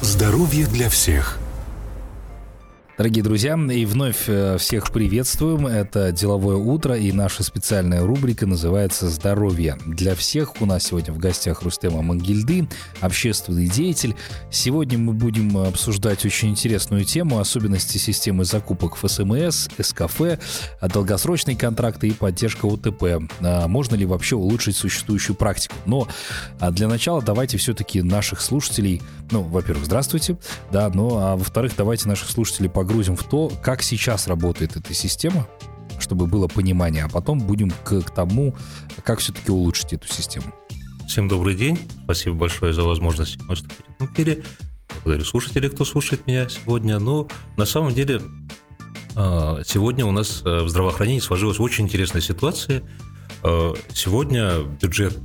Здоровье для всех. Дорогие друзья, и вновь э, всех приветствуем. Это «Деловое утро» и наша специальная рубрика называется «Здоровье». Для всех у нас сегодня в гостях Рустема Мангильды, общественный деятель. Сегодня мы будем обсуждать очень интересную тему, особенности системы закупок ФСМС, СКФ, долгосрочные контракты и поддержка УТП. А можно ли вообще улучшить существующую практику? Но а для начала давайте все-таки наших слушателей, ну, во-первых, здравствуйте, да, ну, а во-вторых, давайте наших слушателей поговорим погрузим в то, как сейчас работает эта система, чтобы было понимание, а потом будем к, к тому, как все-таки улучшить эту систему. Всем добрый день. Спасибо большое за возможность выступить в эфире. Благодарю слушателей, кто слушает меня сегодня. Ну, на самом деле а, сегодня у нас э, в здравоохранении сложилась очень интересная ситуация. А, сегодня бюджет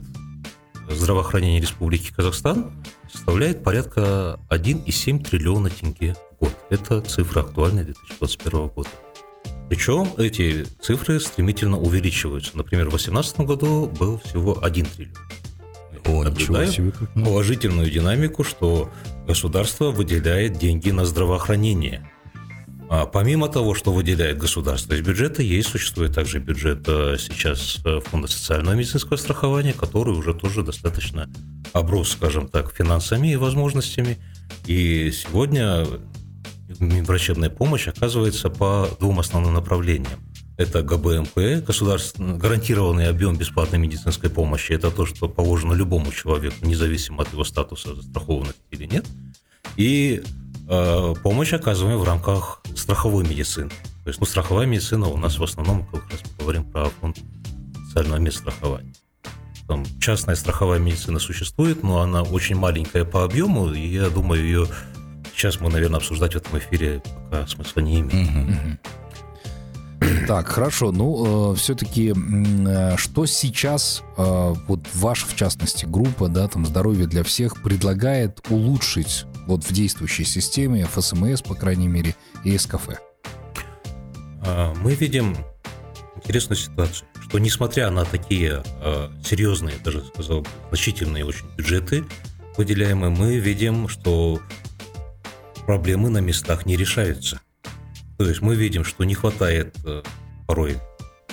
здравоохранения Республики Казахстан составляет порядка 1,7 триллиона тенге год. Это цифра актуальная 2021 года. Причем эти цифры стремительно увеличиваются. Например, в 2018 году был всего 1 триллион. О, Наблюдаем себе, как положительную динамику, что государство выделяет деньги на здравоохранение. А помимо того, что выделяет государство из бюджета, есть, существует также бюджет э, сейчас э, Фонда социального медицинского страхования, который уже тоже достаточно оброс, скажем так, финансами и возможностями. И сегодня врачебная помощь оказывается по двум основным направлениям. Это ГБМП, государственный гарантированный объем бесплатной медицинской помощи. Это то, что положено любому человеку, независимо от его статуса, застрахованности или нет. И э, помощь оказываемая в рамках страховой медицины. То есть, ну, страховая медицина у нас в основном, как раз мы говорим про фонд социального медстрахования. Там частная страховая медицина существует, но она очень маленькая по объему, и я думаю, ее сейчас мы, наверное, обсуждать в этом эфире пока смысла не имеет. Так, хорошо. Ну, э, все-таки, э, что сейчас, э, вот ваша, в частности, группа, да, там, «Здоровье для всех» предлагает улучшить вот в действующей системе ФСМС, по крайней мере, и СКФ? А, мы видим интересную ситуацию, что несмотря на такие э, серьезные, даже сказал, значительные очень бюджеты выделяемые, мы видим, что проблемы на местах не решаются. То есть мы видим, что не хватает э, порой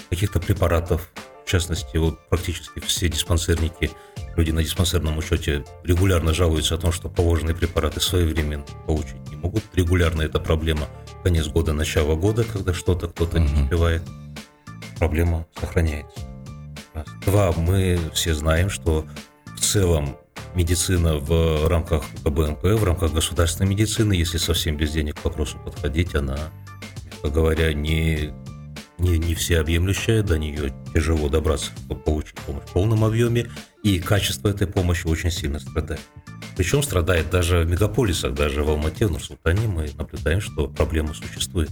каких-то препаратов, в частности, вот практически все диспансерники, люди на диспансерном учете регулярно жалуются о том, что положенные препараты своевременно получить не могут. Регулярно это проблема конец года, начало года, когда что-то кто-то не успевает. Проблема сохраняется. Раз. Два, мы все знаем, что в целом медицина в рамках КБМП, в рамках государственной медицины, если совсем без денег к вопросу подходить, она, мягко говоря, не, не, не всеобъемлющая, до нее тяжело добраться, чтобы получить помощь в полном объеме, и качество этой помощи очень сильно страдает. Причем страдает даже в мегаполисах, даже в Алмате, в Нур-Султане мы наблюдаем, что проблема существует.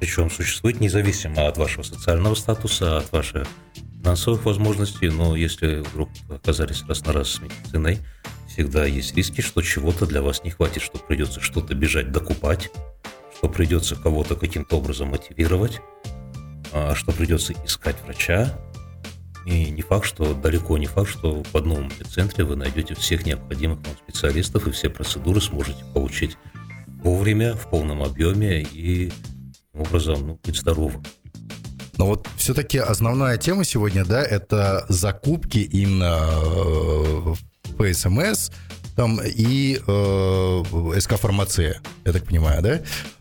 Причем существует независимо от вашего социального статуса, от вашей финансовых возможностей, но если вдруг оказались раз на раз с медициной, всегда есть риски, что чего-то для вас не хватит, что придется что-то бежать докупать, что придется кого-то каким-то образом мотивировать, а, что придется искать врача. И не факт, что далеко не факт, что в одном центре вы найдете всех необходимых вам специалистов и все процедуры сможете получить вовремя, в полном объеме и образом ну, быть здоровым. Но вот все-таки основная тема сегодня, да, это закупки именно э, по СМС там, и э, СК-фармация, я так понимаю, да?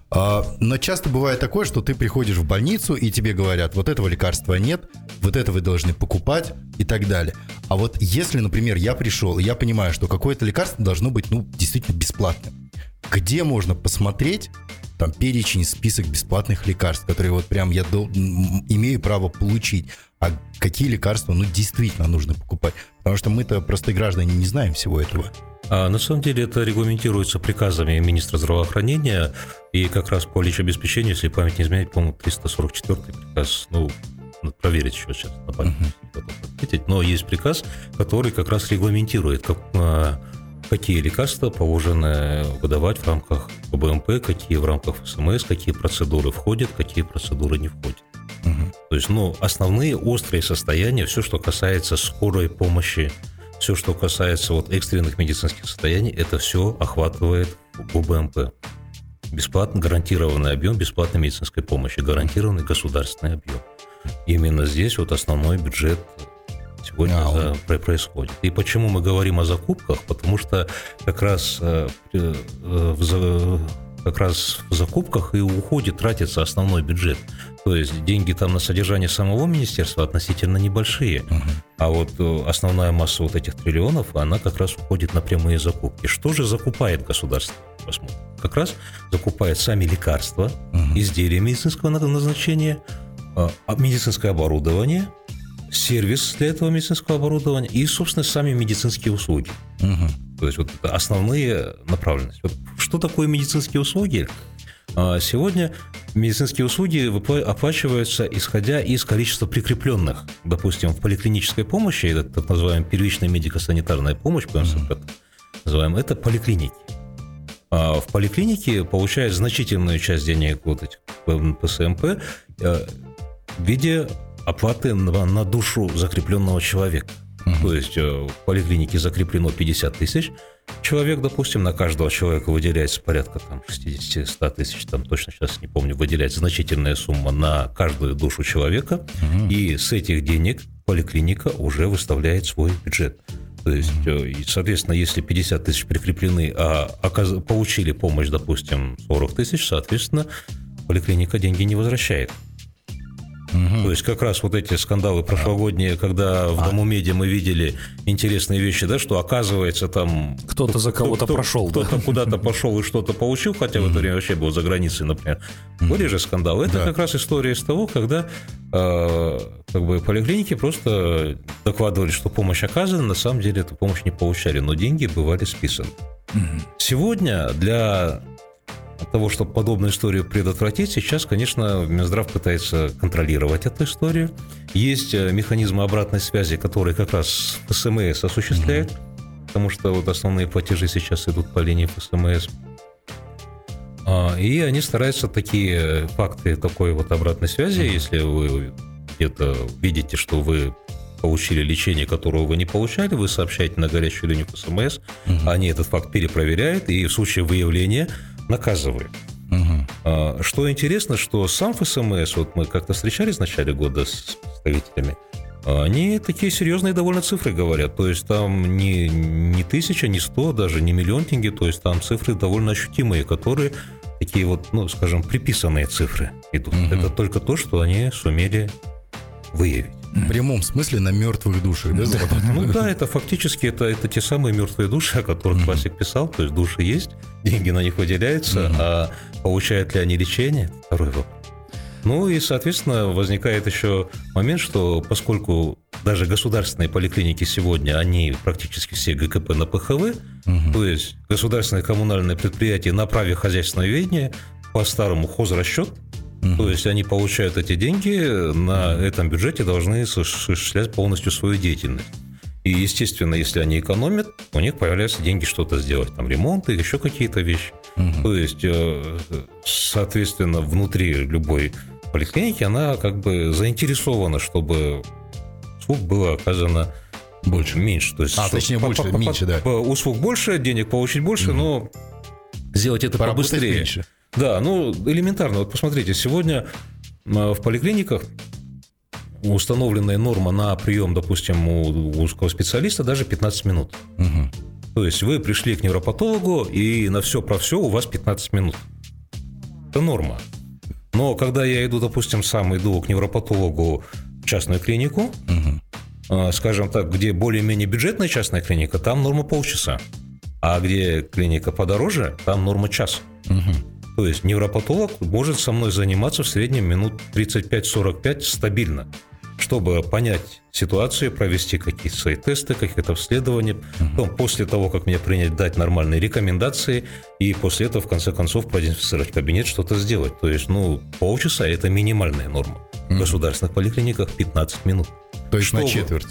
А, но часто бывает такое, что ты приходишь в больницу, и тебе говорят, вот этого лекарства нет, вот это вы должны покупать и так далее. А вот если, например, я пришел, и я понимаю, что какое-то лекарство должно быть, ну, действительно бесплатным, где можно посмотреть, там перечень, список бесплатных лекарств, которые вот прям я дол- имею право получить. А какие лекарства, ну, действительно нужно покупать? Потому что мы-то, простые граждане, не знаем всего этого. А на самом деле это регламентируется приказами министра здравоохранения, и как раз по лечебеспечению, если память не изменяет, по-моему, 344 приказ, ну, надо проверить еще сейчас на память, uh-huh. но есть приказ, который как раз регламентирует, как, а, какие лекарства положено выдавать в рамках ПБМП, какие в рамках СМС, какие процедуры входят, какие процедуры не входят. Угу. То есть, ну, основные острые состояния, все, что касается скорой помощи, все, что касается вот экстренных медицинских состояний, это все охватывает УБМП. Бесплатно гарантированный объем бесплатной медицинской помощи, гарантированный государственный объем. Именно здесь вот основной бюджет сегодня А, за- происходит. И почему мы говорим о закупках? Потому что как раз э, э, в как раз в закупках и уходит, тратится основной бюджет. То есть деньги там на содержание самого министерства относительно небольшие. А вот э, основная масса вот этих триллионов, она как раз уходит на прямые закупки. Что же закупает государство? Посмотрим. Как раз закупает сами лекарства, изделия медицинского на- назначения, а, а, медицинское оборудование, сервис для этого медицинского оборудования и, собственно, сами медицинские услуги. Мгм. То есть вот основные направленности. Вот что такое медицинские услуги? А, Сегодня медицинские услуги оплачиваются исходя из количества прикрепленных. Допустим, в поликлинической помощи, это так называемая первичная медико-санитарная помощь, ПМСП, так называемая, это поликлиники. А в поликлинике получают значительную часть денег вот этих ПСМП э, в виде оплаты на, на душу закрепленного человека. То есть э, в поликлинике закреплено 50 тысяч человек, допустим, на каждого человека выделяется порядка там 60-100 тысяч, там точно сейчас не помню, выделяется значительная сумма на каждую душу человека, и с этих денег поликлиника уже выставляет свой бюджет. То есть, э, и, соответственно, если 50 тысяч прикреплены, а оказ- получили помощь, допустим, 40 тысяч, соответственно, поликлиника деньги не возвращает. То есть как раз вот эти скандалы прошлогодние, когда в Дому медиа мы видели интересные вещи, да, что оказывается там Кто-то за кого-то кто- прошел, да? кто-то куда-то пошел и что-то получил, хотя в это время вообще был за границей, например. Были же скандалы. Это Да. как раз история из того, когда э, как бы поликлиники просто докладывали, что помощь оказана, на самом деле эту помощь не получали, но деньги бывали списаны. Сегодня для того, чтобы подобную историю предотвратить, сейчас, конечно, Минздрав пытается контролировать эту историю. Есть э, механизмы обратной связи, которые как раз ФСМС осуществляет, потому что вот основные платежи сейчас идут по линии ФСМС. А, И они стараются такие факты такой вот обратной связи, если вы где-то видите, что вы получили лечение, которого вы не получали, вы сообщаете на горячую линию ФСМС, они этот факт перепроверяют и в случае выявления наказывают. Мгм. А, Что интересно, что сам ФСМС, вот мы как-то встречались в начале года с представителями, а, они такие серьезные довольно цифры говорят. То есть там не, не тысяча, не сто, даже не миллион тенге. То есть там цифры довольно ощутимые, которые такие вот, ну, скажем, приписанные цифры идут. Это только то, что они сумели выявить. В прямом смысле на мертвых душах, да? Ну да, это фактически это, это те самые мертвые души, о которых Классик писал. То есть души есть, деньги на них выделяются, а получают ли они лечение, второй вопрос. Ну и, соответственно, возникает еще момент, что поскольку даже государственные поликлиники сегодня, они практически все ГКП на ПХВ, то есть государственное коммунальное предприятие на праве хозяйственного ведения по старому хозрасчет, то есть они получают эти деньги, на этом бюджете должны осуществлять полностью свою деятельность. И, естественно, если они экономят, у них появляются деньги что-то сделать, там ремонт и еще какие-то вещи. То есть, э, соответственно, внутри любой поликлиники она как бы заинтересована, чтобы услуг было оказано больше, меньше. То есть, А, точнее, больше, по- по- меньше, да. Услуг больше, денег получить больше, но сделать это Поработать побыстрее. меньше. Да, ну элементарно. Вот посмотрите, сегодня в поликлиниках установленная норма на прием, допустим, у узкого специалиста даже 15 минут. Мгм. То есть вы пришли к невропатологу, и на все про все у вас 15 минут. Это норма. Но когда я иду, допустим, сам иду к невропатологу в частную клинику, э, скажем так, где более-менее бюджетная частная клиника, там норма полчаса. А где клиника подороже, там норма час. Мгм. То есть невропатолог может со мной заниматься в среднем минут 35-45 стабильно, чтобы понять ситуацию, провести какие-то свои тесты, какие-то обследования. Потом, после того, как мне принять, дать нормальные рекомендации, и после этого, в конце концов, продезинфицировать кабинет, что-то сделать. То есть, ну, полчаса – это минимальная норма. В государственных поликлиниках 15 минут. То есть Что на четверть.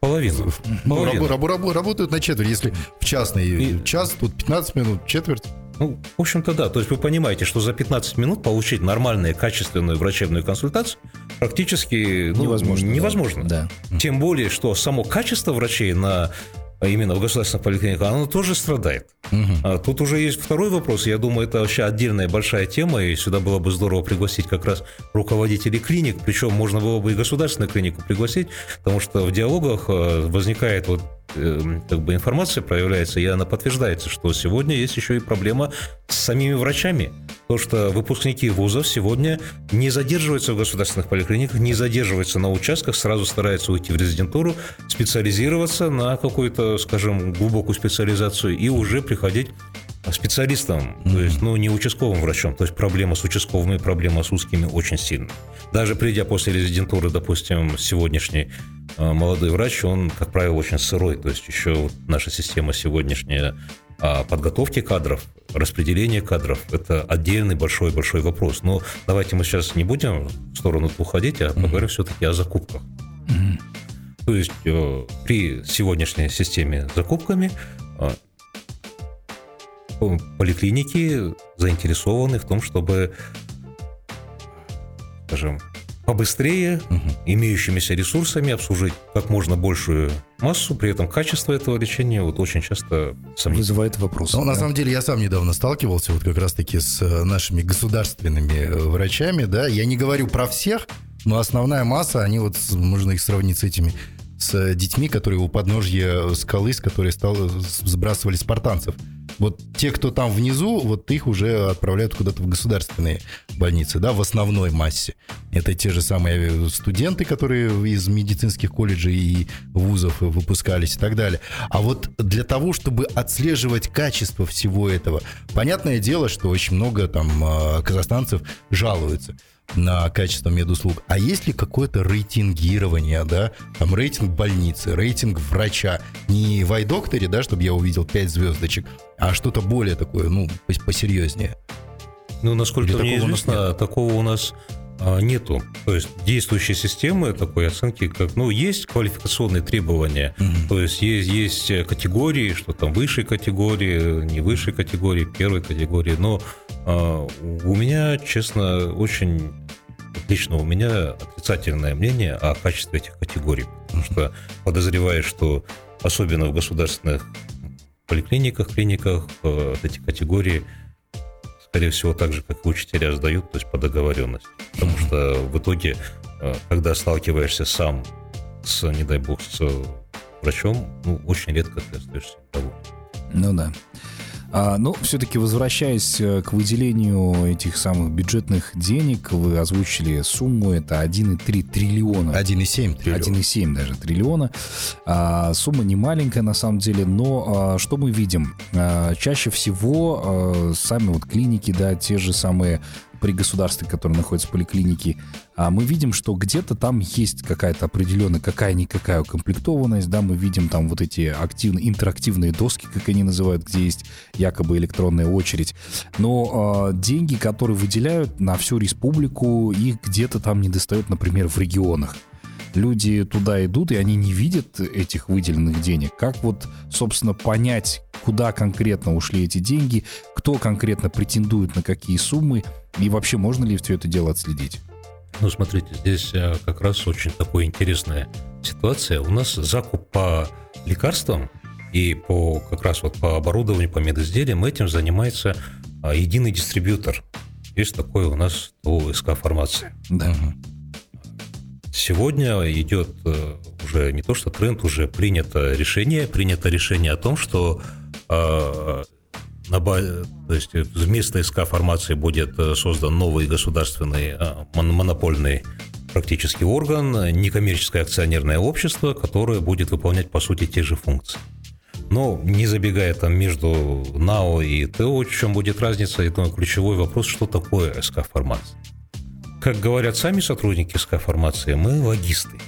Половину. Ну, Половину. рабо- рабо- рабо- работают на четверть. Если в частной И- час, тут 15 минут, четверть. Ну, в общем-то, да. То есть вы понимаете, что за 15 минут получить нормальную, качественную врачебную консультацию практически ну, Невозможно, невозможно. Да. Тем более, что само качество врачей на именно в государственных поликлиниках, оно тоже страдает. А Тут уже есть второй вопрос. Я думаю, это вообще отдельная большая тема, и сюда было бы здорово пригласить как раз руководителей клиник, причем можно было бы и государственную клинику пригласить, потому что в диалогах э, возникает вот как бы информация проявляется, и она подтверждается, что сегодня есть еще и проблема с самими врачами. То, что выпускники вузов сегодня не задерживаются в государственных поликлиниках, не задерживаются на участках, сразу стараются уйти в резидентуру, специализироваться на какую-то, скажем, глубокую специализацию и уже приходить специалистом, то есть, ну, не участковым врачом, то есть проблема с участковыми, проблема с узкими очень сильная. Даже придя после резидентуры, допустим, сегодняшний э, молодой врач, он, как правило, очень сырой, то есть еще наша система сегодняшняя а подготовки кадров, распределение кадров – это отдельный большой-большой вопрос. Но давайте мы сейчас не будем в сторону уходить, а поговорим все-таки о закупках. То есть э, при сегодняшней системе закупками э, поликлиники заинтересованы в том, чтобы, скажем, побыстрее, имеющимися ресурсами обслужить как можно большую массу, при этом качество этого лечения вот очень часто сомнительно. Вызывает вопрос. Ну, на да. самом деле, я сам недавно сталкивался вот как раз-таки с э, нашими государственными э, врачами, да. Я не говорю про всех, но основная масса, они вот, можно их сравнить с этими, с э, детьми, которые у подножья скалы, с которой стал, сбрасывали спартанцев. Вот те, кто там внизу, вот их уже отправляют куда-то в государственные больницы, да, в основной массе. Это те же самые э, студенты, которые из медицинских колледжей и вузов выпускались и так далее. А вот для того, чтобы отслеживать качество всего этого, понятное дело, что очень много там э, казахстанцев жалуются на качество медуслуг. А есть ли какое-то рейтингирование, да, там рейтинг больницы, рейтинг врача, не в iDoctor, да, чтобы я увидел 5 звездочек, а что-то более такое, ну, пос- посерьезнее. Ну, насколько Или мне такого у нас известно, такого у нас а, нету. То есть действующей системы такой оценки, как, ну, есть квалификационные требования, то есть есть, есть э, категории, что там высшей категории, не высшей категории, первой категории, но у меня, честно, очень лично у меня отрицательное мнение о качестве этих категорий, потому что подозреваю, что особенно в государственных поликлиниках, клиниках э, вот эти категории скорее всего, так же, как и учителя сдают, то есть по договоренности. Потому что в итоге, э, когда сталкиваешься сам с, не дай бог, с врачом, ну, очень редко ты остаешься доволен. Ну да. А, ну, все-таки возвращаясь э, к выделению этих самых бюджетных денег, вы озвучили сумму, это 1,3 триллиона. 1,7 триллиона. 1,7 даже триллиона. А, сумма не маленькая на самом деле, но а, что мы видим? Чаще всего сами вот клиники, да, те же самые при государстве, которые находятся в поликлинике, а мы видим, что где-то там есть какая-то определенная, какая-никакая укомплектованность, да, мы видим там вот эти активные, интерактивные доски, как они называют, где есть якобы электронная очередь. Но а, деньги, которые выделяют на всю республику, их где-то там не достает, например, в регионах люди туда идут, и они не видят этих выделенных денег. Как вот, собственно, понять, куда конкретно ушли эти деньги, кто конкретно претендует на какие суммы, и вообще можно ли все это дело отследить? Ну, смотрите, здесь э, как раз очень такая интересная ситуация. У нас закуп по лекарствам и по как раз вот по оборудованию, по медизделиям этим занимается а, единый дистрибьютор. Есть такой у нас ОСК формация. Да. Сегодня идет э, уже не то что тренд, уже принято решение, принято решение о том, что э, на ба- то есть вместо СК формации будет э, создан новый государственный э, мон- монопольный практически орган, некоммерческое акционерное общество, которое будет выполнять по сути те же функции. Но не забегая там между НАО и ТО, в чем будет разница, думаю, ключевой вопрос, что такое СК формация. Как говорят сами сотрудники СК формации, мы логисты.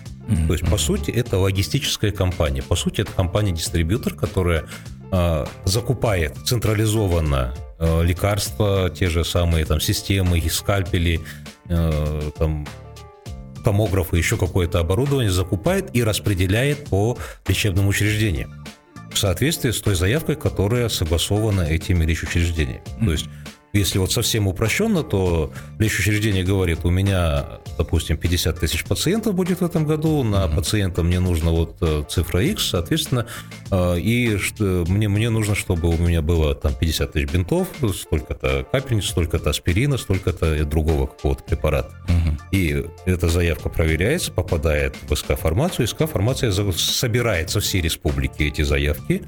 То есть, по сути, это логистическая компания. По сути, это компания-дистрибьютор, которая э, закупает централизованно э, лекарства, те же самые там системы, скальпели, э, там томографы, еще какое-то оборудование, закупает и распределяет по лечебным учреждениям. в соответствии с той заявкой, которая согласована этими лечучреждениями. Mm-hmm. То есть если вот совсем упрощенно, то лечучреждение говорит, у меня, допустим, 50 тысяч пациентов будет в этом году, на mm-hmm. пациента мне нужно вот э, цифра X, соответственно, э, и мне, мне нужно, чтобы у меня было там 50 тысяч бинтов, столько-то капельниц, столько-то аспирина, столько-то другого какого-то препарата. Mm-hmm. И эта заявка проверяется, попадает в СК-формацию, СК-формация собирает со всей республики эти заявки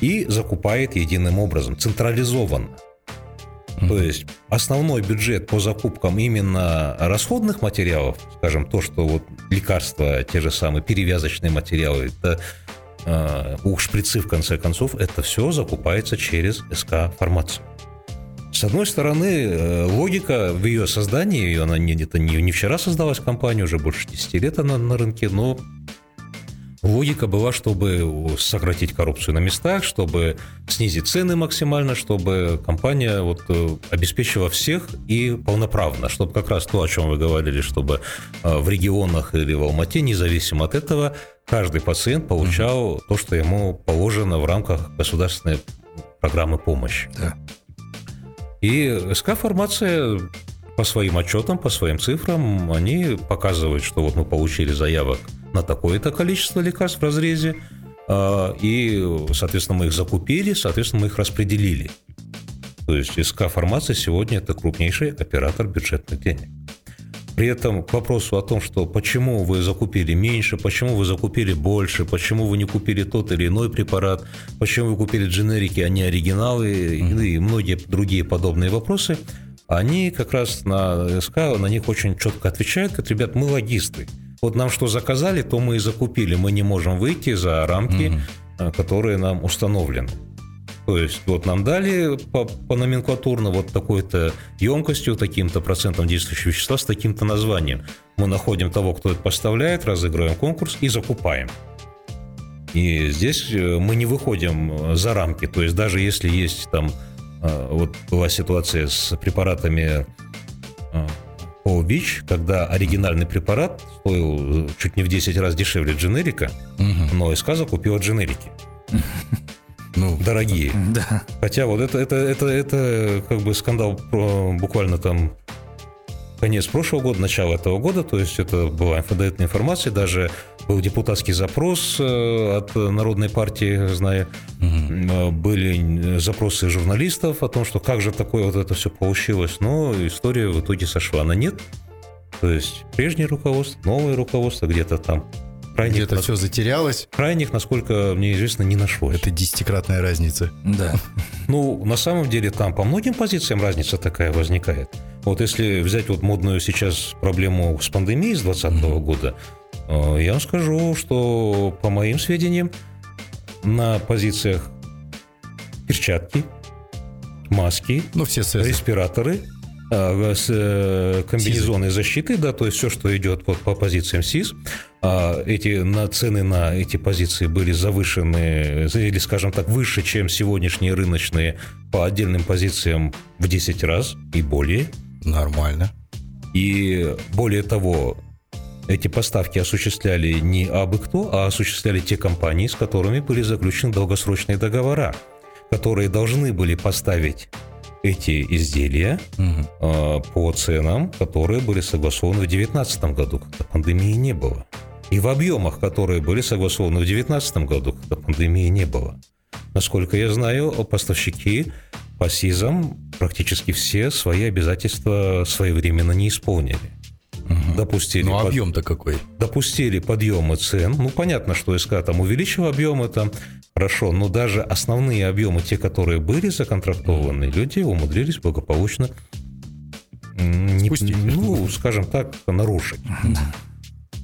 и закупает единым образом, централизованно. То есть основной бюджет по закупкам именно расходных материалов, скажем, то, что вот лекарства, те же самые перевязочные материалы, это э, ух, шприцы, в конце концов, это все закупается через СК-формацию. С одной стороны, э, логика в ее создании, она не, это не, не вчера создалась компания, уже больше 10 лет она на рынке, но Логика была, чтобы сократить коррупцию на местах, чтобы снизить цены максимально, чтобы компания вот э, обеспечила всех и полноправно, чтобы как раз то, о чем вы говорили, чтобы э, в регионах или в Алмате, независимо от этого, каждый пациент получал mm-hmm. то, что ему положено в рамках государственной программы помощи. Да. И СК-формация по своим отчетам, по своим цифрам, они показывают, что вот мы получили заявок на такое-то количество лекарств в разрезе, а, и, соответственно, мы их закупили, соответственно, мы их распределили. То есть СК Фармация сегодня это крупнейший оператор бюджетных денег. При этом к вопросу о том, что почему вы закупили меньше, почему вы закупили больше, почему вы не купили тот или иной препарат, почему вы купили дженерики, а не оригиналы mm-hmm. и многие другие подобные вопросы, они как раз на СК на них очень четко отвечают, как, ребят, мы логисты. Вот нам что заказали, то мы и закупили. Мы не можем выйти за рамки, mm-hmm. которые нам установлены. То есть вот нам дали по, по номенклатурно вот такой-то емкостью, таким-то процентом действующего вещества с таким-то названием. Мы находим того, кто это поставляет, разыгрываем конкурс и закупаем. И здесь э, мы не выходим за рамки. То есть даже если есть там э, вот была ситуация с препаратами Paul Beach, когда оригинальный препарат стоил э, чуть не в 10 раз дешевле дженерика, угу. но СК закупила дженерики. Ну, дорогие. Да. Хотя вот это, это, это, это как бы скандал буквально там конец прошлого года, начало этого года, то есть это была инфодетная информация, даже был депутатский запрос э, от Народной партии, знаю, угу. были запросы журналистов о том, что как же такое вот это все получилось, но история в итоге сошла на нет. То есть прежнее руководство, новое руководство где-то там Крайних, Где-то нас... все затерялось. Крайних, насколько мне известно, не нашлось. Это десятикратная разница. Да. Ну, на самом деле там по многим позициям разница такая возникает. Вот если взять вот модную сейчас проблему с пандемией с 2020 mm-hmm. года, э, я вам скажу, что по моим сведениям на позициях перчатки, маски, ну, все респираторы, э, э, комбинезоны защиты, да, то есть все, что идет вот по позициям СИС, а эти на цены на эти позиции были завышены или, скажем так, выше, чем сегодняшние рыночные по отдельным позициям в 10 раз и более. Нормально. И более того, эти поставки осуществляли не абы кто, а осуществляли те компании, с которыми были заключены долгосрочные договора, которые должны были поставить эти изделия угу. э, по ценам, которые были согласованы в 2019 году, когда пандемии не было. И в объемах, которые были согласованы в 2019 году, когда пандемии не было. Насколько я знаю, поставщики по СИЗам практически все свои обязательства своевременно не исполнили. Угу. Допустили ну, объем-то какой? Допустили подъемы цен. Ну, понятно, что СК там увеличил объемы, там хорошо, но даже основные объемы, те, которые были законтрактованы, люди умудрились благополучно не, ну, скажем так, нарушить.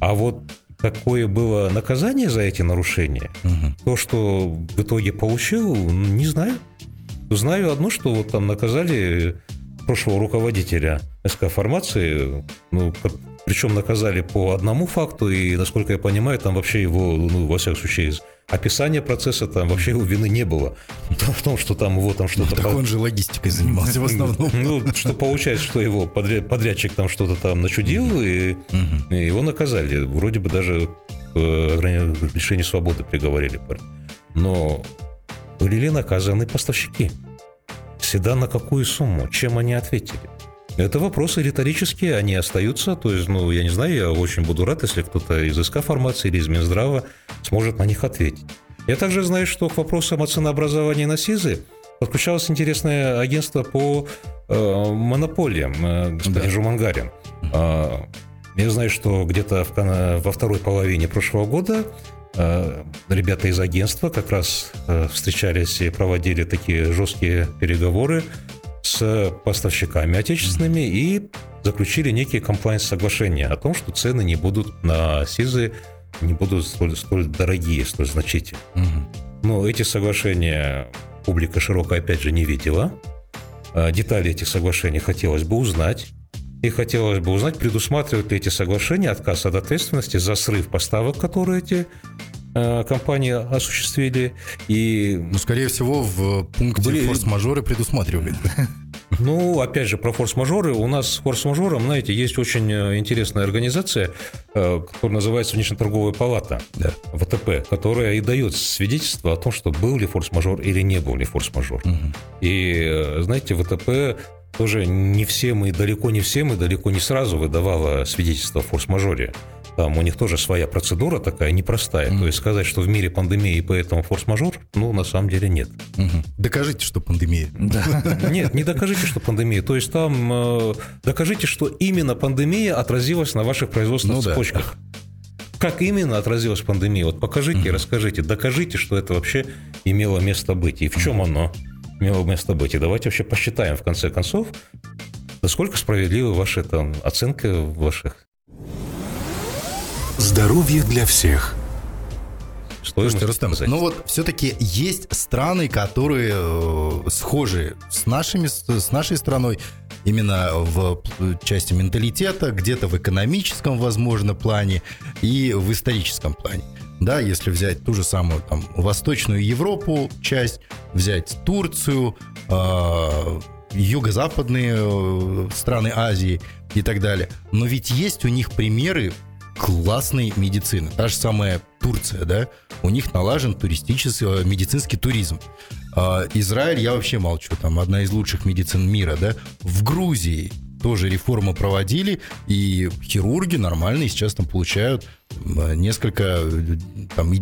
А вот какое было наказание за эти нарушения, угу. то, что в итоге получил, не знаю. Знаю одно, что вот там наказали прошлого руководителя СК формации, ну, причем наказали по одному факту, и, насколько я понимаю, там вообще его, ну, во всяком случае, из описания процесса там вообще его вины не было. В том, что там его там что-то... Ну, так он же логистикой занимался в основном. Ну, что получается, что его подрядчик там что-то там начудил, и, и его наказали. Вроде бы даже к лишению свободы приговорили. Но были ли наказаны поставщики? Всегда на какую сумму? Чем они ответили? Это вопросы риторические, они остаются. То есть, ну, я не знаю, я очень буду рад, если кто-то из СК формации или из Минздрава сможет на них ответить. Я также знаю, что к вопросам о ценообразовании на СИЗы подключалось интересное агентство по э, монополиям, э, господин да. Жумангарин. Э, я знаю, что где-то в, во второй половине прошлого года э, ребята из агентства как раз э, встречались и проводили такие жесткие переговоры с поставщиками отечественными и заключили некие комплайнс-соглашения о том, что цены не будут на СИЗы не будут столь, столь дорогие, столь значительные. Угу. Но эти соглашения публика широкая, опять же, не видела. А детали этих соглашений хотелось бы узнать. И хотелось бы узнать, предусматривают ли эти соглашения отказ от ответственности за срыв поставок, которые эти э, компании осуществили. И... Ну, скорее всего, в пункте были... форс-мажоры предусматривали. Ну, опять же, про форс-мажоры. У нас с форс-мажором, знаете, есть очень э, интересная организация, э, которая называется Внешнеторговая палата, да. ВТП, которая и дает свидетельство о том, что был ли форс-мажор или не был ли форс-мажор. Угу. И, знаете, ВТП тоже не всем и далеко не всем и далеко не сразу выдавала свидетельство о форс-мажоре. Там у них тоже своя процедура такая непростая. Mm. То есть сказать, что в мире пандемия и поэтому форс-мажор, ну, на самом деле нет. Угу. Докажите, что пандемия. Нет, не докажите, что пандемия. То есть там э, докажите, что именно пандемия отразилась на ваших производственных ну, цепочках. Да. Как именно отразилась пандемия? Вот покажите и расскажите, докажите, что это вообще имело место быть. И в чем оно имело место быть. И давайте вообще посчитаем, в конце концов, насколько справедливы ваши там оценки ваших Здоровье для всех. Что Слушайте, Рустам, ну вот все-таки есть страны, которые э, схожи с, нашими, с нашей страной именно в части менталитета, где-то в экономическом, возможно, плане и в историческом плане. Да, если взять ту же самую там Восточную Европу часть, взять Турцию, э, юго-западные страны Азии и так далее. Но ведь есть у них примеры классной медицины. Та же самая Турция, да, у них налажен туристический, э, медицинский туризм. А, Израиль, я вообще молчу, там одна из лучших медицин мира, да. В Грузии тоже реформы проводили, и хирурги нормальные сейчас там получают несколько, там,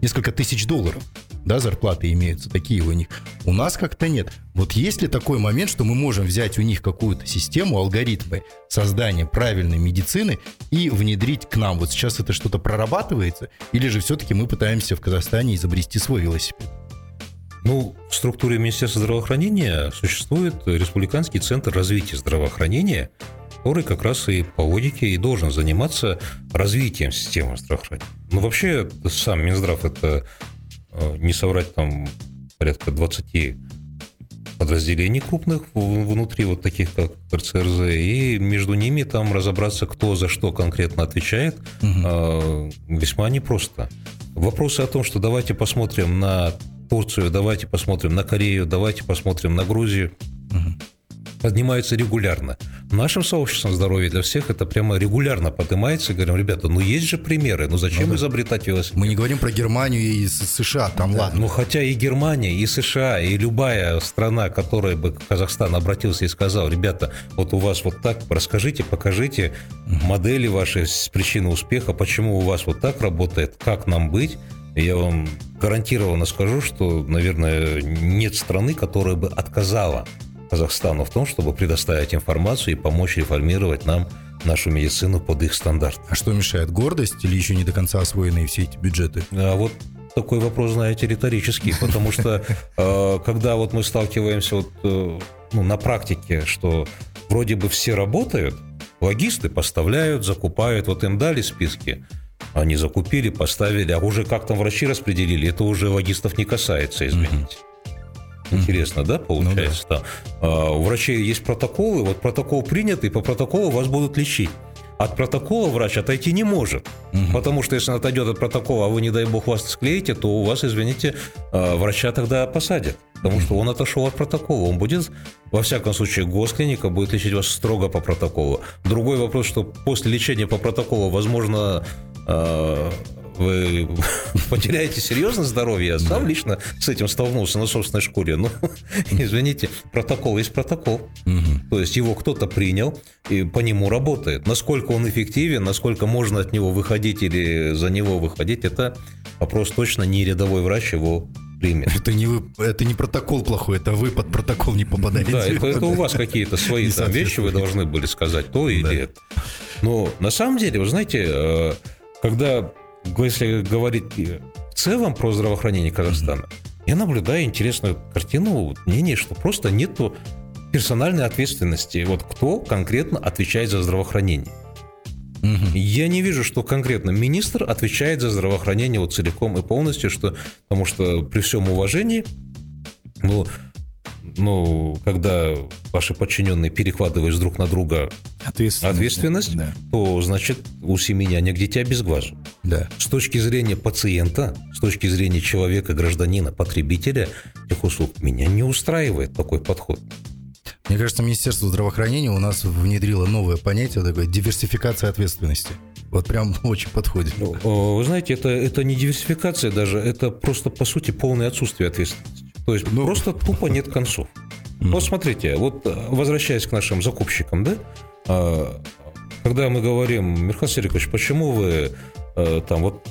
несколько тысяч долларов да, зарплаты имеются, такие у них. У нас как-то нет. Вот есть ли такой момент, что мы можем взять у них какую-то систему, алгоритмы создания правильной медицины и внедрить к нам? Вот сейчас это что-то прорабатывается, или же все-таки мы пытаемся в Казахстане изобрести свой велосипед? Ну, в структуре Министерства здравоохранения существует Республиканский центр развития здравоохранения, который как раз и по логике и должен заниматься развитием системы здравоохранения. Ну, вообще, сам Минздрав – это Э, не соврать, там порядка 20 подразделений крупных внутри вот таких, как РЦРЗ, и между ними там разобраться, кто за что конкретно отвечает, угу. весьма непросто. Вопросы о том, что давайте посмотрим на Турцию, давайте посмотрим на Корею, давайте посмотрим на Грузию, угу поднимаются регулярно. Нашим сообществом здоровья для всех это прямо регулярно поднимается. И говорим, ребята, ну есть же примеры, ну зачем ну, да. изобретать велосипед? Мы не говорим про Германию и США, там да. ладно. Ну хотя и Германия, и США, и любая страна, которая бы Казахстан обратился и сказал, ребята, вот у вас вот так, расскажите, покажите модели ваши причины успеха, почему у вас вот так работает, как нам быть, я вам гарантированно скажу, что, наверное, нет страны, которая бы отказала Казахстану в том, чтобы предоставить информацию и помочь реформировать нам нашу медицину под их стандарт. А что мешает? Гордость или еще не до конца освоенные все эти бюджеты? А вот такой вопрос, знаете, риторический, потому что э, когда вот мы сталкиваемся вот, э, ну, на практике, что вроде бы все работают, логисты поставляют, закупают, вот им дали списки, они закупили, поставили, а уже как там врачи распределили, это уже логистов не касается, извините. Интересно, да, получается? Ну, да. А, у врачей есть протоколы, вот протокол принят, и по протоколу вас будут лечить. От протокола врач отойти не может. Угу. Потому что если он отойдет от протокола, а вы, не дай бог, вас склеите, то у вас, извините, а, врача тогда посадят. Потому что он отошел от протокола. Он будет, во всяком случае, госклиника будет лечить вас строго по протоколу. Другой вопрос, что после лечения по протоколу, возможно, вы потеряете серьезно здоровье. Я сам лично с этим столкнулся на собственной шкуре. Ну, извините, протокол есть протокол. То есть его кто-то принял и по нему работает. Насколько он эффективен, насколько можно от него выходить или за него выходить, это вопрос точно не рядовой врач его примет. Это не, вы, это не протокол плохой, это вы под протокол не попадаете. Да, это, это у вас какие-то свои там вещи, вы должны были сказать то или да. это. Но на самом деле, вы знаете, э, когда, если говорить в целом про здравоохранение Казахстана, mm-hmm. я наблюдаю интересную картину, мнение, что просто нету персональной ответственности. Вот кто конкретно отвечает за здравоохранение. Угу. Я не вижу, что конкретно министр отвечает за здравоохранение вот целиком и полностью, что, потому что при всем уважении, ну, ну, когда ваши подчиненные перекладываешь друг на друга ответственность, ответственность да. то значит у семьи нянек дитя без глазу. Да. С точки зрения пациента, с точки зрения человека, гражданина, потребителя этих услуг, меня не устраивает такой подход. Мне кажется, Министерство здравоохранения у нас внедрило новое понятие, такое диверсификация ответственности. Вот прям очень подходит. Ну, вы знаете, это, это не диверсификация даже, это просто, по сути, полное отсутствие ответственности. То есть ну, просто тупо нет концов. Mm. Вот смотрите, вот возвращаясь к нашим закупщикам, да, а, когда мы говорим, Михаил Серикович, почему вы э, там вот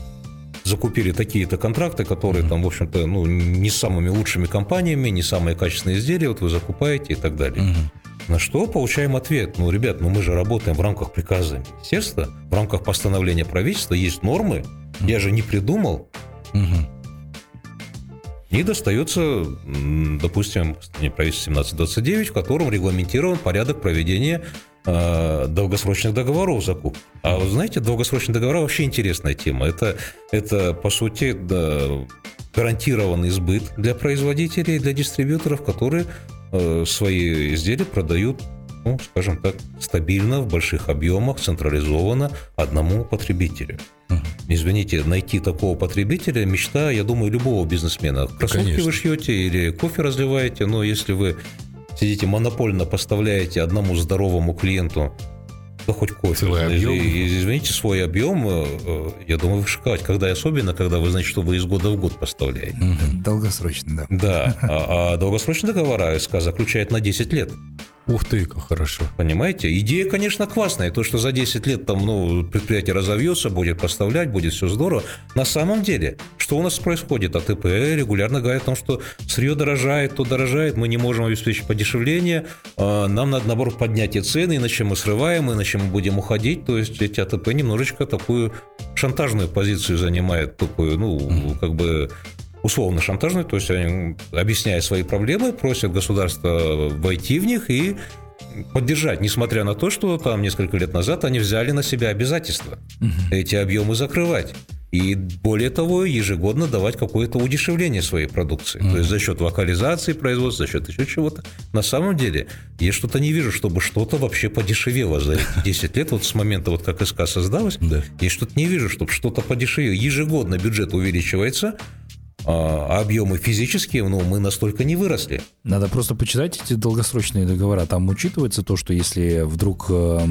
закупили такие-то контракты, которые там, в общем-то, ну, не с самыми лучшими компаниями, не самые качественные изделия, вот вы закупаете и так далее. Угу. На что получаем ответ? Ну, ребят, ну мы же работаем в рамках приказа министерства, в рамках постановления правительства, есть нормы, угу. я же не придумал. Угу. И достается, допустим, правительство 1729, в котором регламентирован порядок проведения э, долгосрочных договоров закуп. А вы знаете, долгосрочные договора вообще интересная тема. Это, это по сути, да, гарантированный сбыт для производителей, для дистрибьюторов, которые э, свои изделия продают ну, скажем так, стабильно, в больших объемах, централизованно одному потребителю. Угу. Извините, найти такого потребителя – мечта, я думаю, любого бизнесмена. Кроссовки Конечно. вы шьете или кофе разливаете, но если вы сидите монопольно поставляете одному здоровому клиенту да хоть кофе. Свой объем. Извините, свой объем, э, э, я думаю, вышикать. Когда особенно, когда вы знаете, что вы из года в год поставляете. Долгосрочно, да. Да, а, а долгосрочные договора СК заключает на 10 лет. Ух ты, как хорошо. Понимаете? Идея, конечно, классная. То, что за 10 лет там, ну, предприятие разовьется, будет поставлять, будет все здорово. На самом деле, что у нас происходит? АТП регулярно говорит о том, что сырье дорожает, то дорожает, мы не можем обеспечить подешевление, а нам надо, наоборот, поднять и цены, иначе мы срываем, иначе мы будем уходить. То есть эти АТП немножечко такую шантажную позицию занимают, такую, ну, как бы условно шантажные, то есть они, объясняя свои проблемы, просят государство войти в них и поддержать, несмотря на то, что там несколько лет назад они взяли на себя обязательства угу. эти объемы закрывать. И более того, ежегодно давать какое-то удешевление своей продукции. Mm. То есть за счет локализации производства, за счет еще чего-то. На самом деле, я что-то не вижу, чтобы что-то вообще подешевело за эти 10 лет, вот с момента, вот как СК создалась, да. я что-то не вижу, чтобы что-то подешевело. Ежегодно бюджет увеличивается, а объемы физические, ну, мы настолько не выросли. Надо просто почитать эти долгосрочные договора. Там учитывается то, что если вдруг э,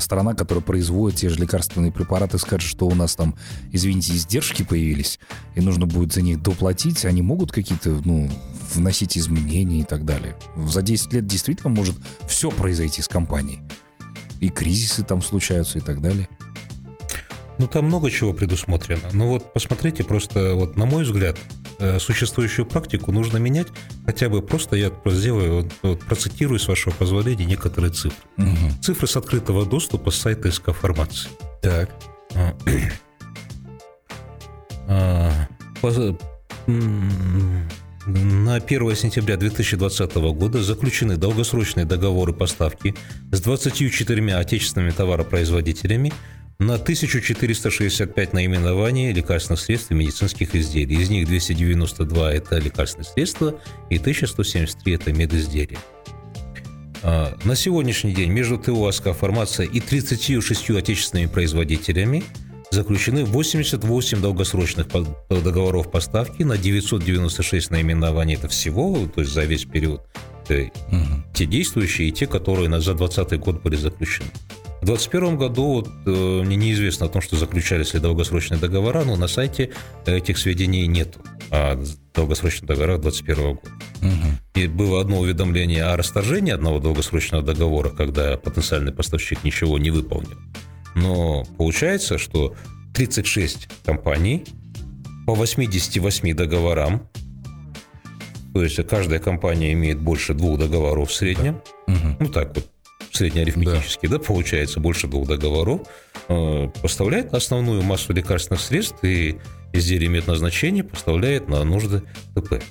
страна, которая производит те же лекарственные препараты, скажет, что у нас там, извините, издержки появились, и нужно будет за них доплатить, они могут какие-то, ну, вносить изменения и так далее. За 10 лет действительно может все произойти с компанией. И кризисы там случаются и так далее. Ну, там много чего предусмотрено. Ну вот посмотрите, просто вот на мой взгляд, э, существующую практику нужно менять. Хотя бы просто я сделаю, вот, вот, процитирую, с вашего позволения, некоторые цифры. Угу. Цифры с открытого доступа с сайта СК Формации. Так. А, а, на 1 сентября 2020 года заключены долгосрочные договоры поставки с 24 отечественными товаропроизводителями на 1465 наименований лекарственных средств и медицинских изделий. Из них 292 – это лекарственные средства и 1173 – это медизделия. А, на сегодняшний день между ТО «Аска Фармация» и 36 отечественными производителями заключены 88 долгосрочных договоров поставки на 996 наименований. Это всего, то есть за весь период. Угу. Те действующие и те, которые за 2020 год были заключены. В 2021 году вот, э, мне неизвестно о том, что заключались ли долгосрочные договора, но на сайте этих сведений нет о долгосрочных договорах 2021 года. Угу. И было одно уведомление о расторжении одного долгосрочного договора, когда потенциальный поставщик ничего не выполнил. Но получается, что 36 компаний по 88 договорам, то есть каждая компания имеет больше двух договоров в среднем, Угу. ну так вот, среднеарифметически, да, получается больше двух договоров, э, поставляет основную массу лекарственных средств и изделий медназначения поставляет на нужды ТП.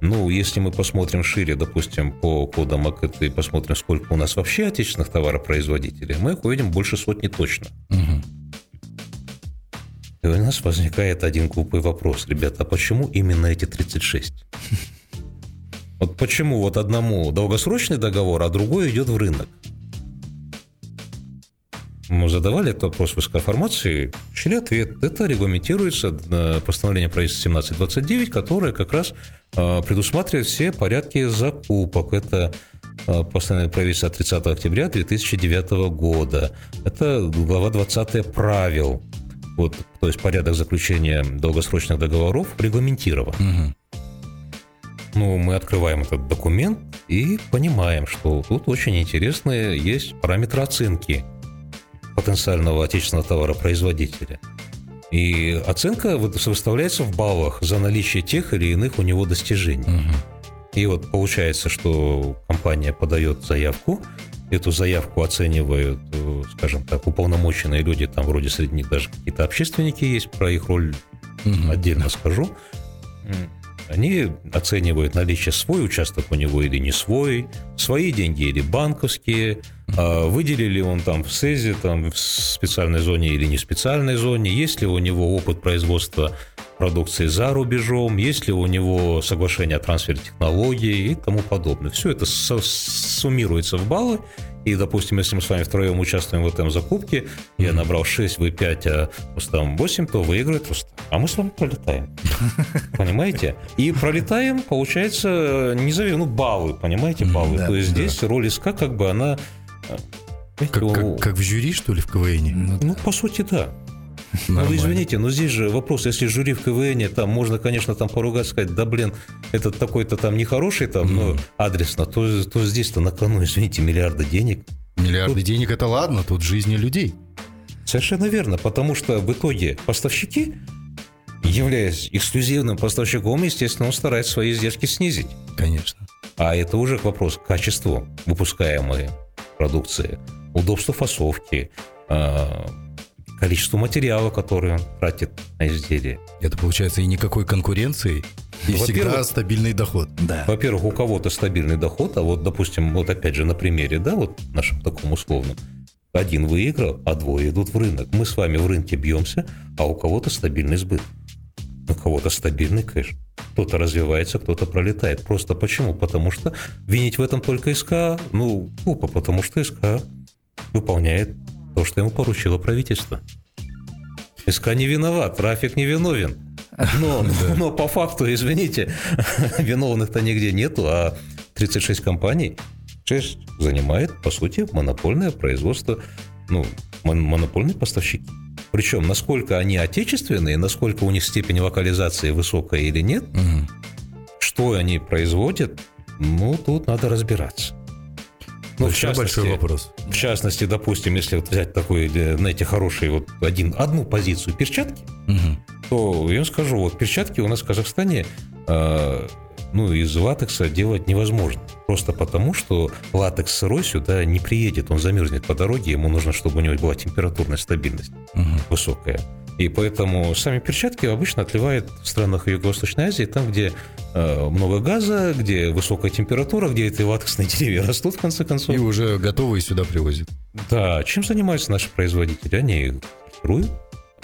Ну, если мы посмотрим шире, допустим, по кодам АКТ и посмотрим, сколько у нас вообще отечественных товаропроизводителей, мы их увидим больше сотни точно. Угу. И у нас возникает один глупый вопрос, ребята, а почему именно эти 36? Вот почему вот одному долгосрочный договор, а другой идет в рынок? Мы задавали этот вопрос в СК-формации, получили ответ. Это регламентируется э, постановлением правительства 1729, которое как раз э, предусматривает все порядки закупок. Это э, постановление правительства от 30 октября 2009 года. Это глава 20 правил. Вот, то есть порядок заключения долгосрочных договоров регламентирован. Угу. Ну, мы открываем этот документ и понимаем, что тут очень интересные есть параметры оценки потенциального отечественного товаропроизводителя. И оценка выставляется в баллах за наличие тех или иных у него достижений. Угу. И вот получается, что компания подает заявку, эту заявку оценивают, э, скажем так, уполномоченные люди, там вроде среди них даже какие-то общественники есть, про их роль Мгм. отдельно скажу. Они оценивают наличие свой участок у него или не свой, свои деньги или банковские, а выделили он там в СЭЗе, там в специальной зоне или не специальной зоне, есть ли у него опыт производства продукции за рубежом, есть ли у него соглашение о трансфере технологий и тому подобное. Все это суммируется в баллы, и, допустим, если мы с вами втроем участвуем в этом закупке, я набрал 6, вы 5, а Рустам 8, то выиграет Рустам. А мы с вами пролетаем. Понимаете? И пролетаем, получается, не зови, ну, баллы, понимаете, баллы. Да, то есть да. здесь роль СК как бы она... э, Как, как, как в жюри, что ли, в КВН? Ну, Ну, по сути, да. Ну, вы извините, но здесь же вопрос, если жюри в КВН, там можно, конечно, там поругать, сказать, да, блин, этот такой-то там нехороший, там, ну, адресно, то, то здесь-то на кону, извините, миллиарды денег. Миллиарды денег это ладно, тут жизни людей. Совершенно верно, потому что в итоге поставщики, являясь эксклюзивным поставщиком, естественно, он старается свои издержки снизить. Конечно. А это уже вопрос к качеству выпускаемой продукции, удобству фасовки, э, количеству материала, который он тратит на изделие. Это получается и никакой конкуренции, и Ну, всегда стабильный доход. Да. Во-первых, у кого-то стабильный доход, а вот, допустим, вот опять же на примере, да, вот нашем таком условном, один выиграл, а двое идут в рынок. Мы с вами в рынке бьемся, а у кого-то стабильный сбыт. У кого-то стабильный кэш. Кто-то развивается, кто-то пролетает. Просто почему? Потому что винить в этом только СК, ну, глупо, потому что СК выполняет то, что ему поручило правительство. СК не виноват, трафик не виновен. Но, но по факту, извините, виновных-то нигде нету, а 36 компаний 6 занимает, по сути, монопольное производство, ну, мон- монопольные поставщики. Причем, насколько они отечественные, насколько у них степень локализации высокая или нет, Мгм. что они производят, ну, тут надо разбираться. Ну, в большой, частности, большой вопрос. в частности, допустим, если вот взять такой, э, знаете, хороший вот один, одну позицию перчатки, Мгм. то я вам скажу, вот перчатки у нас в Казахстане э, ну, из латекса делать невозможно. Просто потому, что латекс сырой сюда не приедет, он замерзнет по дороге, ему нужно, чтобы у него была температурная стабильность Мгм. высокая. И поэтому сами перчатки обычно отливают в странах Юго-Восточной Азии, там, где много газа, где высокая температура, где эти латексные деревья растут, в конце концов. И уже готовые сюда привозят. Да, чем занимаются наши производители? Они фильтруют,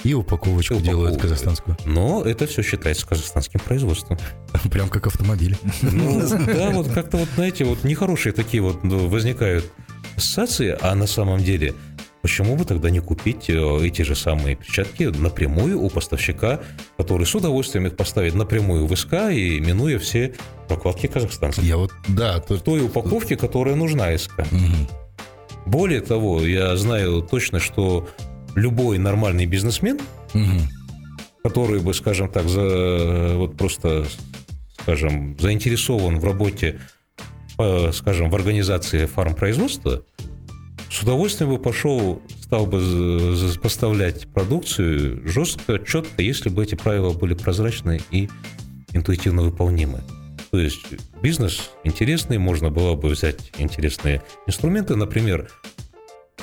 И упаковочку И делают казахстанскую. но это все считается казахстанским производством. Прям как автомобили. Ну, да, вот как-то вот, знаете, вот нехорошие такие вот ну, возникают ассоциации, а на самом деле почему бы тогда не купить э, эти же самые перчатки напрямую у поставщика, который с удовольствием их поставит напрямую в СК и минуя все прокладки казахстанцев. Я вот, да, то, В той упаковке, которая нужна СК. Мгм. Более того, я знаю точно, что любой нормальный бизнесмен, Мгм. который бы, скажем так, за, вот просто, скажем, заинтересован в работе, скажем, в организации фармпроизводства, с удовольствием бы пошел, стал бы поставлять продукцию жестко, четко, если бы эти правила были прозрачны и интуитивно выполнимы. То есть бизнес интересный, можно было бы взять интересные инструменты, например,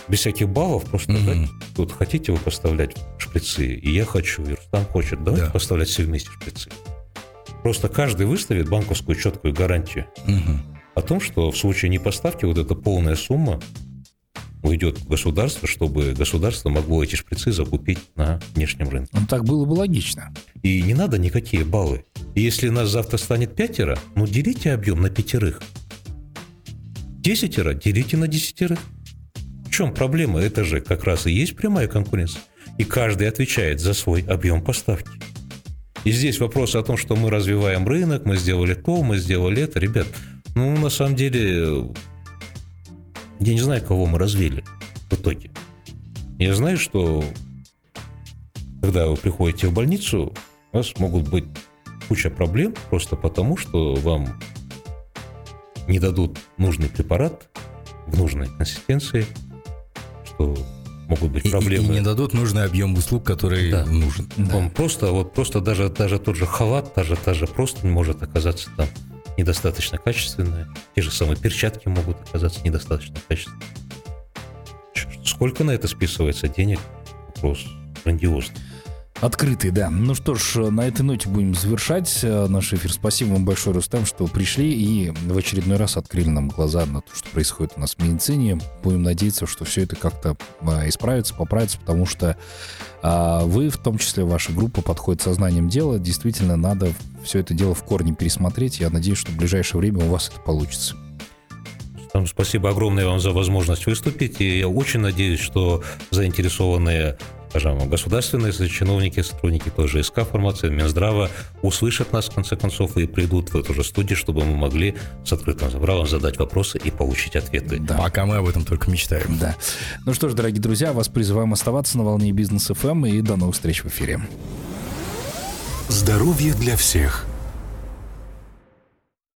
без всяких баллов, просто Мгм. дать, вот хотите вы поставлять шприцы, и я хочу, и Рустам хочет, давайте Да. поставлять все вместе шприцы. Просто каждый выставит банковскую четкую гарантию Мгм. о том, что в случае непоставки вот эта полная сумма уйдет в государство, чтобы государство могло эти шприцы закупить на внешнем рынке. Ну, так было бы логично. И не надо никакие баллы. И если нас завтра станет пятеро, ну делите объем на пятерых. Десятеро делите на десятерых. В чем проблема? Это же как раз и есть прямая конкуренция. И каждый отвечает за свой объем поставки. И здесь вопрос о том, что мы развиваем рынок, мы сделали то, мы сделали это. Ребят, ну, на самом деле, я не знаю, кого мы развили в итоге. Я знаю, что когда вы приходите в больницу, у вас могут быть куча проблем просто потому, что вам не дадут нужный препарат в нужной консистенции, что могут быть И, и- проблемы. и не дадут нужный объем услуг, который Да. нужен. Вам просто, вот просто даже, даже тот же халат, та же, та же просто может оказаться там недостаточно качественная. Те же самые перчатки могут оказаться недостаточно качественными. Сколько на это списывается денег? Вопрос грандиозный. Открытый, да. Ну что ж, на этой ноте будем завершать э, наш эфир. Спасибо вам большое, Рустам, что пришли и в очередной раз открыли нам глаза на то, что происходит у нас в медицине. Будем надеяться, что все это как-то а, исправится, поправится, потому что а, вы, в том числе ваша группа, подходит сознанием дела. Действительно, надо все это дело в корне пересмотреть. Я надеюсь, что в ближайшее время у вас это получится. Спасибо огромное вам за возможность выступить. И я очень надеюсь, что заинтересованные скажем, государственные чиновники, сотрудники той же СК формации, Минздрава услышат нас, в конце концов, и придут в эту же студию, чтобы мы могли с открытым забралом задать вопросы и получить ответы. Да. Пока мы об этом только мечтаем. Да. Ну что ж, дорогие друзья, вас призываем оставаться на волне бизнес ФМ и до новых встреч в эфире. Здоровье для всех.